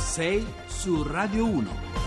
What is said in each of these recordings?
6 su Radio 1.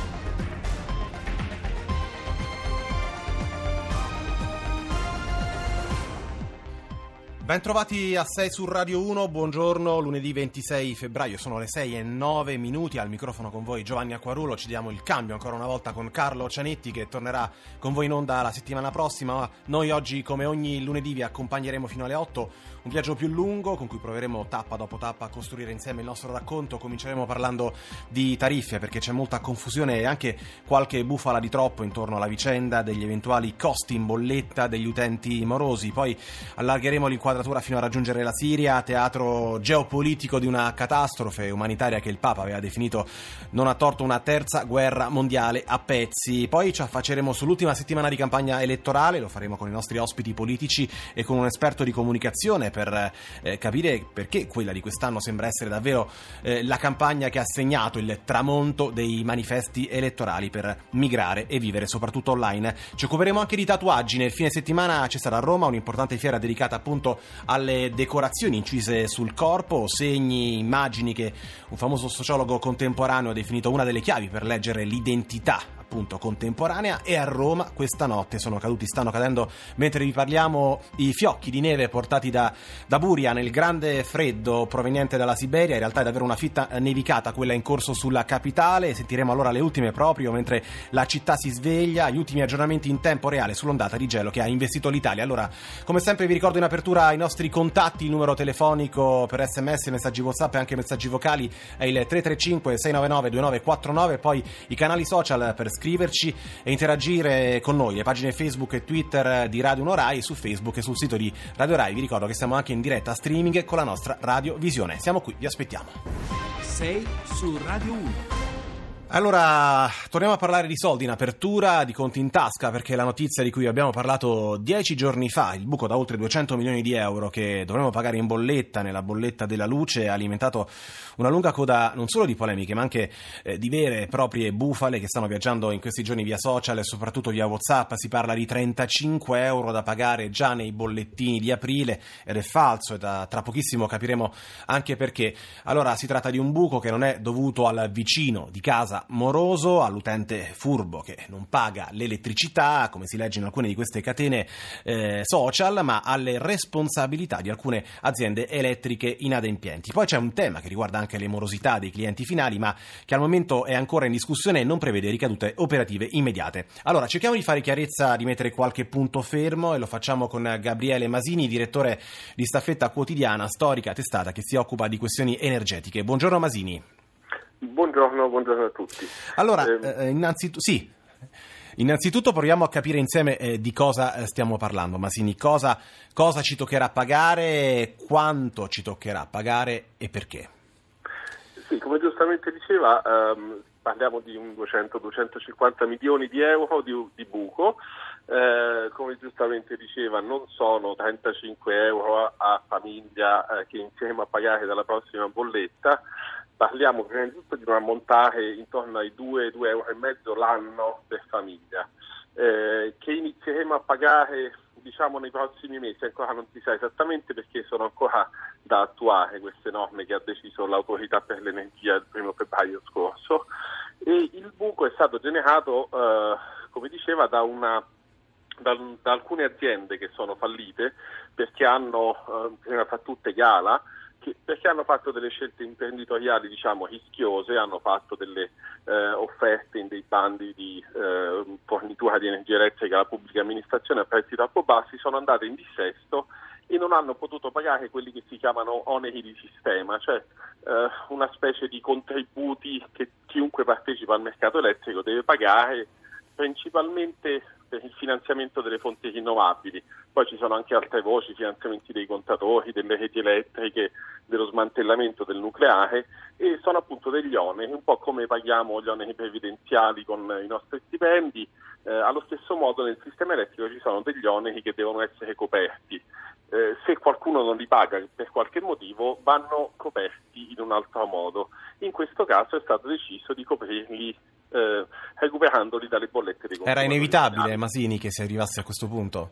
Bentrovati a 6 su Radio 1, buongiorno, lunedì 26 febbraio, sono le 6 e 9 minuti, al microfono con voi Giovanni Acquarulo, ci diamo il cambio ancora una volta con Carlo Cianetti che tornerà con voi in onda la settimana prossima, noi oggi come ogni lunedì vi accompagneremo fino alle 8, un viaggio più lungo con cui proveremo tappa dopo tappa a costruire insieme il nostro racconto, cominceremo parlando di tariffe perché c'è molta confusione e anche qualche bufala di troppo intorno alla vicenda degli eventuali costi in bolletta degli utenti morosi, poi allargheremo l'inquadratura inquadratura fino a raggiungere la Siria, teatro geopolitico di una catastrofe umanitaria che il Papa aveva definito non a torto una terza guerra mondiale a pezzi. Poi ci affacceremo sull'ultima settimana di campagna elettorale, lo faremo con i nostri ospiti politici e con un esperto di comunicazione per eh, capire perché quella di quest'anno sembra essere davvero eh, la campagna che ha segnato il tramonto dei manifesti elettorali per migrare e vivere soprattutto online. Ci occuperemo anche di tatuaggi. Nel fine settimana c'è stata a Roma un'importante fiera dedicata appunto alle decorazioni incise sul corpo, segni, immagini che un famoso sociologo contemporaneo ha definito una delle chiavi per leggere l'identità appunto contemporanea e a Roma questa notte sono caduti, stanno cadendo mentre vi parliamo i fiocchi di neve portati da, da Buria nel grande freddo proveniente dalla Siberia, in realtà è davvero una fitta nevicata quella in corso sulla capitale, sentiremo allora le ultime proprio mentre la città si sveglia, gli ultimi aggiornamenti in tempo reale sull'ondata di gelo che ha investito l'Italia. Allora, come sempre vi ricordo in apertura i nostri contatti, il numero telefonico per sms, messaggi whatsapp e anche messaggi vocali è il 335 699 2949, poi i canali social per scriverci e interagire con noi, le pagine Facebook e Twitter di Radio 1 Rai, su Facebook e sul sito di Radio Rai. Vi ricordo che siamo anche in diretta streaming con la nostra Radio Visione. Siamo qui, vi aspettiamo. 6 su Radio 1. Allora, torniamo a parlare di soldi in apertura, di conti in tasca, perché la notizia di cui abbiamo parlato dieci giorni fa, il buco da oltre 200 milioni di euro che dovremo pagare in bolletta, nella bolletta della luce, ha alimentato una lunga coda non solo di polemiche, ma anche eh, di vere e proprie bufale che stanno viaggiando in questi giorni via social e soprattutto via WhatsApp. Si parla di 35 euro da pagare già nei bollettini di aprile ed è falso e da, tra pochissimo capiremo anche perché. Allora, si tratta di un buco che non è dovuto al vicino di casa moroso, all'utente furbo che non paga l'elettricità, come si legge in alcune di queste catene eh, social, ma alle responsabilità di alcune aziende elettriche inadempienti. Poi c'è un tema che riguarda anche le morosità dei clienti finali, ma che al momento è ancora in discussione e non prevede ricadute operative immediate. Allora, cerchiamo di fare chiarezza, di mettere qualche punto fermo e lo facciamo con Gabriele Masini, direttore di staffetta quotidiana storica testata che si occupa di questioni energetiche. Buongiorno Masini. Buongiorno, buongiorno a tutti. Allora, eh, innanzitutto, sì. Innanzitutto proviamo a capire insieme eh, di cosa eh, stiamo parlando, Masini, cosa, cosa, ci toccherà pagare, quanto ci toccherà pagare e perché. Sì, come giustamente diceva, ehm, parliamo di un 200-250 milioni di euro di, di buco, eh, come giustamente diceva non sono 35 euro a, a famiglia eh, che insieme a pagare dalla prossima bolletta, parliamo prima di tutto di un ammontare intorno ai 2, 2 euro l'anno per famiglia, eh, che inizieremo a pagare diciamo nei prossimi mesi, ancora non si sa esattamente perché sono ancora da attuare queste norme che ha deciso l'autorità per l'energia il primo febbraio scorso. E il buco è stato generato, eh, come diceva, da una da, da, alcune aziende che sono fallite perché hanno, eh, prima fra tutte Gala, che, perché hanno fatto delle scelte imprenditoriali diciamo rischiose, hanno fatto delle eh, offerte in dei bandi di eh, fornitura di energia elettrica alla pubblica amministrazione a prezzi troppo bassi, sono andate in dissesto e non hanno potuto pagare quelli che si chiamano oneri di sistema, cioè eh, una specie di contributi che chiunque partecipa al mercato elettrico deve pagare principalmente il finanziamento delle fonti rinnovabili. Poi ci sono anche altre voci, finanziamenti dei contatori, delle reti elettriche, dello smantellamento del nucleare e sono appunto degli oneri, un po' come paghiamo gli oneri previdenziali con i nostri stipendi, eh, allo stesso modo nel sistema elettrico ci sono degli oneri che devono essere coperti. Eh, se qualcuno non li paga per qualche motivo vanno coperti in un altro modo. In questo caso è stato deciso di coprirli eh, recuperandoli dalle bollette dei Era inevitabile, Masini, che si arrivasse a questo punto?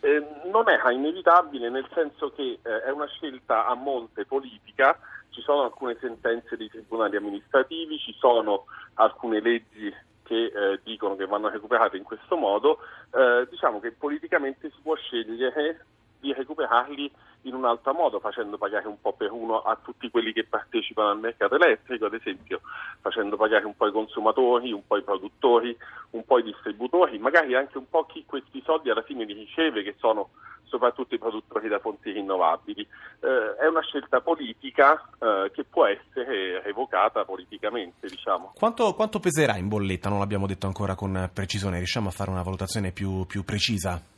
Eh, non è inevitabile nel senso che eh, è una scelta a monte politica, ci sono alcune sentenze dei tribunali amministrativi, ci sono alcune leggi che eh, dicono che vanno recuperate in questo modo, eh, diciamo che politicamente si può scegliere di recuperarli in un altro modo, facendo pagare un po' per uno a tutti quelli che partecipano al mercato elettrico, ad esempio facendo pagare un po' i consumatori, un po' i produttori, un po' i distributori, magari anche un po' chi questi soldi alla fine li riceve, che sono soprattutto i produttori da fonti rinnovabili. Eh, è una scelta politica eh, che può essere evocata politicamente. Diciamo. Quanto, quanto, peserà in bolletta? Non l'abbiamo detto ancora con precisione, riusciamo a fare una valutazione più, più precisa?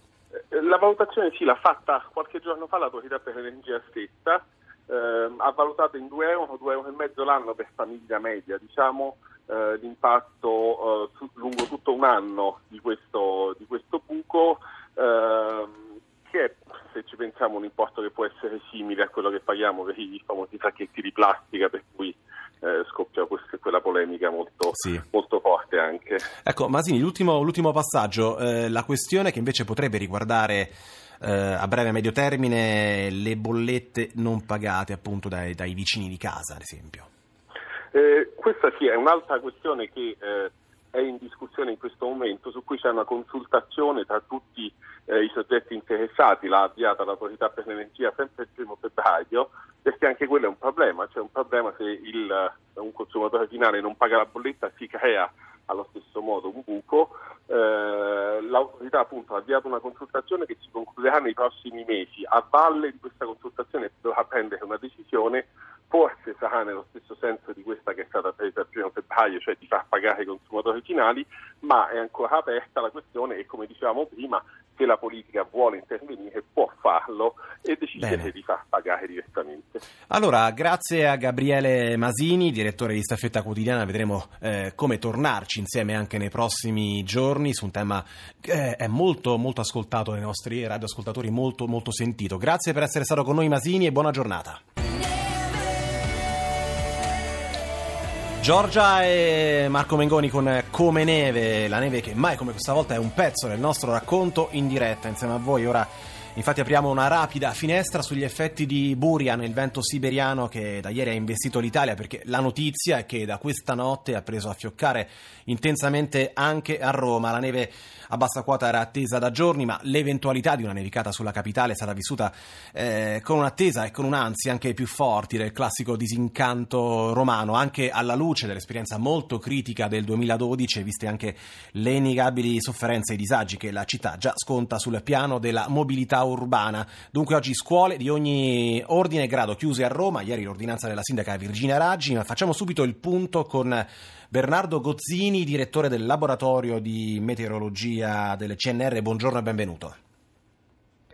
Valutazione sì l'ha fatta qualche giorno fa l'autorità per l'energia stessa, eh, ha valutato in 2 euro, 2 euro l'anno per famiglia media, diciamo eh, l'impatto eh, su, lungo tutto un anno di questo, di questo buco, ehm, che è, se ci pensiamo, un importo che può essere simile a quello che paghiamo per i famosi sacchetti di plastica, per cui eh, scoppia questa, quella polemica molto, sì. molto, forte anche. Ecco, Masini, l'ultimo, l'ultimo passaggio, eh, la questione che invece potrebbe riguardare eh, a breve e medio termine le bollette non pagate appunto dai, dai vicini di casa, ad esempio. Eh, questa sì è un'altra questione che eh, è in discussione in questo momento, su cui c'è una consultazione tra tutti eh, i soggetti interessati, l'ha avviata l'autorità per l'energia sempre il primo febbraio, perché anche quello è un problema, c'è un problema se il, eh, un consumatore finale non paga la bolletta si crea allo stesso modo un buco. Eh, l'autorità appunto ha avviato una consultazione che si concluderà nei prossimi mesi. A valle di questa consultazione dovrà prendere una decisione, forse sarà nello stesso senso di questa che è stata presa il primo febbraio, cioè di far pagare i consumatori finali, ma è ancora aperta la questione e come dicevamo prima se la politica vuole intervenire può farlo e decidere di far pagare direttamente. Allora, grazie a Gabriele Masini, direttore di Staffetta Quotidiana, vedremo eh, come tornarci insieme anche nei prossimi giorni su un tema che è molto, molto ascoltato dai nostri radioascoltatori, molto, molto sentito. Grazie per essere stato con noi Masini e buona giornata. Giorgia e Marco Mengoni con Come Neve, la neve che mai come questa volta è un pezzo del nostro racconto in diretta insieme a voi. Ora infatti apriamo una rapida finestra sugli effetti di Burian, il vento siberiano che da ieri ha investito l'Italia perché la notizia è che da questa notte ha preso a fioccare intensamente anche a Roma. La neve a bassa quota era attesa da giorni, ma l'eventualità di una nevicata sulla capitale stata vissuta eh, con un'attesa e con un'ansia anche più forti del classico disincanto romano, anche alla luce dell'esperienza molto critica del 2012, viste anche le innegabili sofferenze e disagi che la città già sconta sul piano della mobilità urbana. Dunque oggi scuole di ogni ordine e grado chiuse a Roma, ieri l'ordinanza della sindaca Virginia Raggi, ma facciamo subito il punto con Bernardo Gozzini, direttore del laboratorio di meteorologia del CNR. Buongiorno e benvenuto.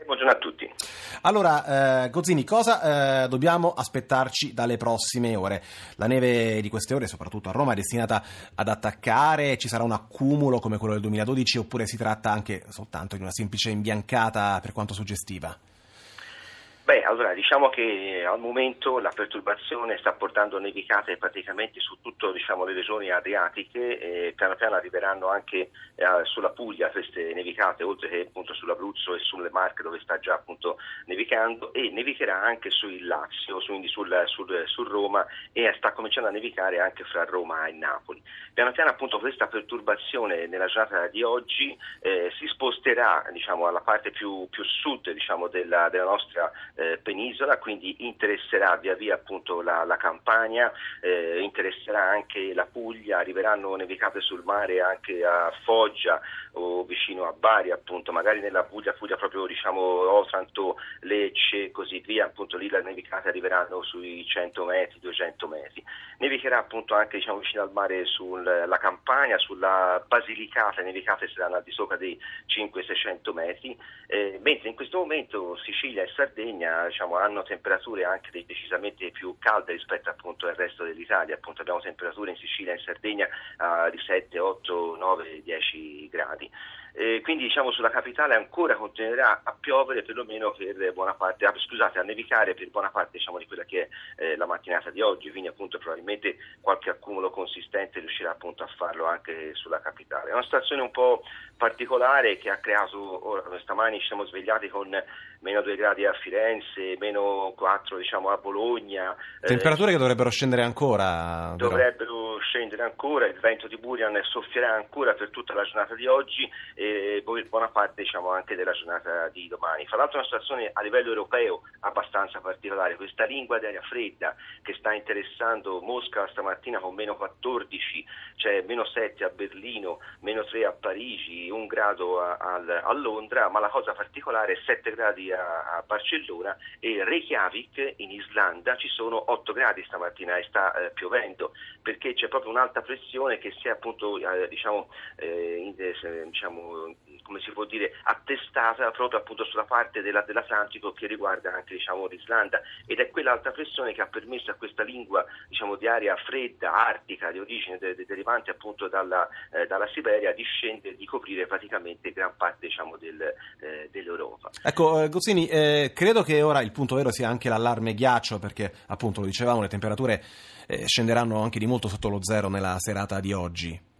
Buongiorno a tutti. Allora, eh, Gozzini, cosa eh, dobbiamo aspettarci dalle prossime ore? La neve di queste ore, soprattutto a Roma, è destinata ad attaccare? Ci sarà un accumulo come quello del 2012 oppure si tratta anche soltanto di una semplice imbiancata per quanto suggestiva? Beh, allora diciamo che al momento la perturbazione sta portando nevicate praticamente su tutte diciamo, le regioni adriatiche e piano piano arriveranno anche eh, sulla Puglia queste nevicate, oltre che appunto sull'Abruzzo e sulle Marche dove sta già appunto nevicando e nevicherà anche sul Lazio, quindi sul, sul, sul Roma e sta cominciando a nevicare anche fra Roma e Napoli. Piano piano appunto questa perturbazione nella giornata di oggi eh, si sposterà diciamo, alla parte più, più sud diciamo, della, della nostra eh, penisola, quindi interesserà via via appunto la, la Campania, eh, interesserà anche la Puglia, arriveranno nevicate sul mare anche a Foggia o vicino a Bari appunto, magari nella Puglia, Puglia proprio diciamo Otranto, Lecce e così via, appunto lì le nevicate arriveranno sui 100 metri, 200 metri. Nevicherà appunto anche diciamo vicino al mare sulla Campania, sulla Basilicata, le nevicate saranno al di sopra dei 500-600 metri, eh, mentre in questo momento Sicilia e Sardegna Sardegna diciamo, hanno temperature anche decisamente più calde rispetto appunto al resto dell'Italia, appunto abbiamo temperature in Sicilia e in Sardegna uh, di 7, 8, 9, 10 gradi. Eh, quindi diciamo sulla capitale ancora continuerà a piovere perlomeno per buona parte, ah, scusate, a nevicare per buona parte diciamo, di quella che è eh, la mattinata di oggi, quindi appunto probabilmente qualche accumulo consistente riuscirà appunto a farlo anche sulla capitale. È una situazione un po' particolare che ha creato, ora stamani ci siamo svegliati con meno 2 gradi a Firenze, meno 4 diciamo, a Bologna. Temperature eh, che dovrebbero scendere ancora. Dovrebbero scendere ancora, il vento di Burian soffierà ancora per tutta la giornata di oggi e poi buona parte diciamo, anche della giornata di domani. Fra l'altro è una situazione a livello europeo abbastanza particolare, questa lingua d'aria fredda che sta interessando Mosca stamattina con meno 14, cioè meno 7 a Berlino, meno 3 a Parigi, 1 grado a, a, a Londra, ma la cosa particolare è 7 gradi a, a Barcellona e Reykjavik in Islanda ci sono 8 gradi stamattina e sta eh, piovendo perché c'è proprio un'alta pressione che si è appunto eh, diciamo, eh, in, eh, diciamo, come si può dire, attestata proprio appunto sulla parte della, dell'Atlantico che riguarda anche diciamo, l'Islanda ed è quell'alta pressione che ha permesso a questa lingua diciamo, di aria fredda, artica, di origine de, de, derivante appunto dalla, eh, dalla, Siberia di scendere, di coprire praticamente gran parte diciamo, del, eh, dell'Europa. Ecco, eh, Gozzini, eh, credo che ora il punto vero sia anche l'allarme ghiaccio perché appunto lo dicevamo le temperature eh, scenderanno anche di molto sotto lo zero nella serata di oggi.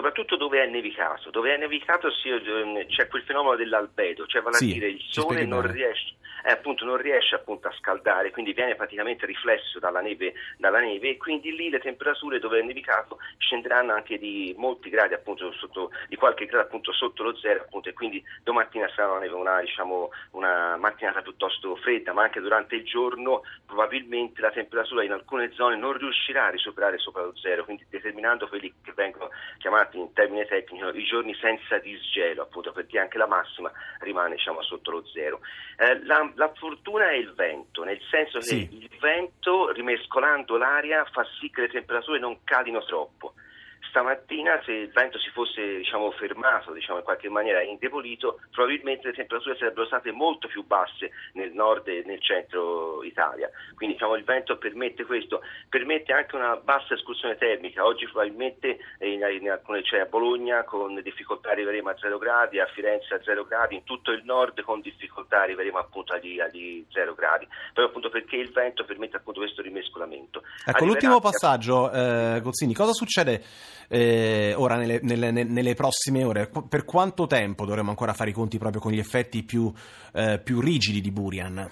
Soprattutto dove è nevicato. Dove è nevicato ehm, c'è quel fenomeno dell'albedo, cioè vale sì, a dire il sole non riesce, eh, appunto, non riesce appunto, a scaldare, quindi viene praticamente riflesso dalla neve, dalla neve, e quindi lì le temperature dove è nevicato scenderanno anche di molti gradi, appunto, sotto, di qualche grado appunto, sotto lo zero appunto, e quindi domattina sarà una, una, diciamo, una mattinata piuttosto fredda, ma anche durante il giorno probabilmente la temperatura in alcune zone non riuscirà a risuperare sopra lo zero, quindi determinando quelli che vengono chiamati in termine tecnico i giorni senza disgelo, appunto perché anche la massima rimane diciamo, sotto lo zero. Eh, la, la, fortuna è il vento, nel senso che sì. il vento rimescolando l'aria fa sì che le temperature non calino troppo stamattina se il vento si fosse diciamo, fermato, diciamo, in qualche maniera indebolito, probabilmente le temperature sarebbero state molto più basse nel nord e nel centro Italia. Quindi diciamo, il vento permette questo, permette anche una bassa escursione termica. Oggi probabilmente in, in alcune, cioè a Bologna con difficoltà arriveremo a 0 gradi, a Firenze a 0 gradi, in tutto il nord con difficoltà arriveremo appunto agli, agli 0 gradi, proprio appunto perché il vento permette appunto questo rimescolamento. Ecco, l'ultimo passaggio, eh, Gozzini, cosa succede? Eh, ora nelle, nelle, nelle, prossime ore. Per quanto tempo dovremo ancora fare i conti proprio con gli effetti più, eh, più rigidi di Burian?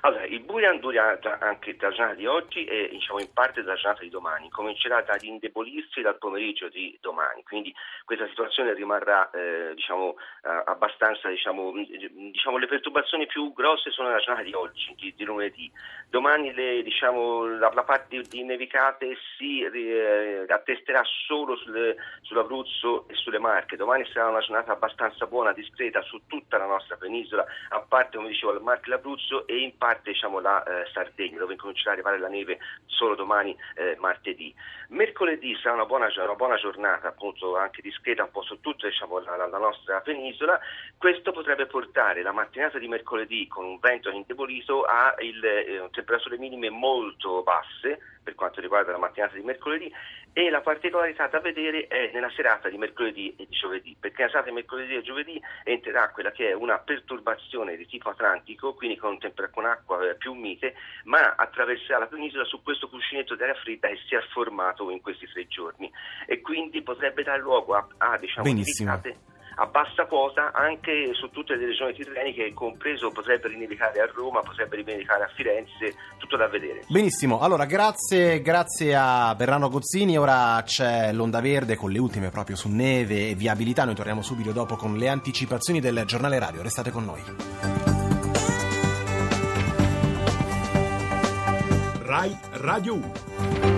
Allora, il Burian dura anche dalla giornata di oggi e diciamo, in parte dalla giornata di domani, comincerà ad indebolirsi dal pomeriggio di domani, quindi questa situazione rimarrà eh, diciamo, abbastanza, diciamo, diciamo, le perturbazioni più grosse sono nella giornata di oggi, di, di lunedì. Domani le, diciamo, la, la, parte di nevicate si eh, attesterà solo sulle, sull'Abruzzo e sulle Marche, domani sarà una giornata abbastanza buona, discreta su tutta la nostra penisola, a parte come dicevo il Marche e l'Abruzzo e in parte diciamo, la eh, Sardegna, dove comincerà ad arrivare la neve solo domani eh, martedì. Mercoledì sarà una buona, una buona, giornata, appunto anche discreta un po' su tutta diciamo, la, la, nostra penisola. Questo potrebbe portare la mattinata di mercoledì con un vento indebolito a il, eh, temperature minime molto basse per quanto riguarda la mattinata di mercoledì e la particolarità da vedere è nella serata di mercoledì e di giovedì, perché nella serata di mercoledì e giovedì entrerà quella che è una perturbazione di tipo atlantico, quindi con, con acqua eh, più mite, ma attraverserà la penisola su questo cuscinetto di aria fredda che si è formato in questi tre giorni. E quindi potrebbe dare luogo a, a diciamo, Benissimo a bassa quota anche su tutte le regioni tirreniche, compreso potrebbe rinevicare a Roma, potrebbe rinevicare a Firenze, tutto da vedere. Benissimo, allora grazie, grazie a Berrano Gozzini, ora c'è l'onda verde con le ultime proprio su neve e viabilità, noi torniamo subito dopo con le anticipazioni del giornale radio, restate con noi. RAI Radio 1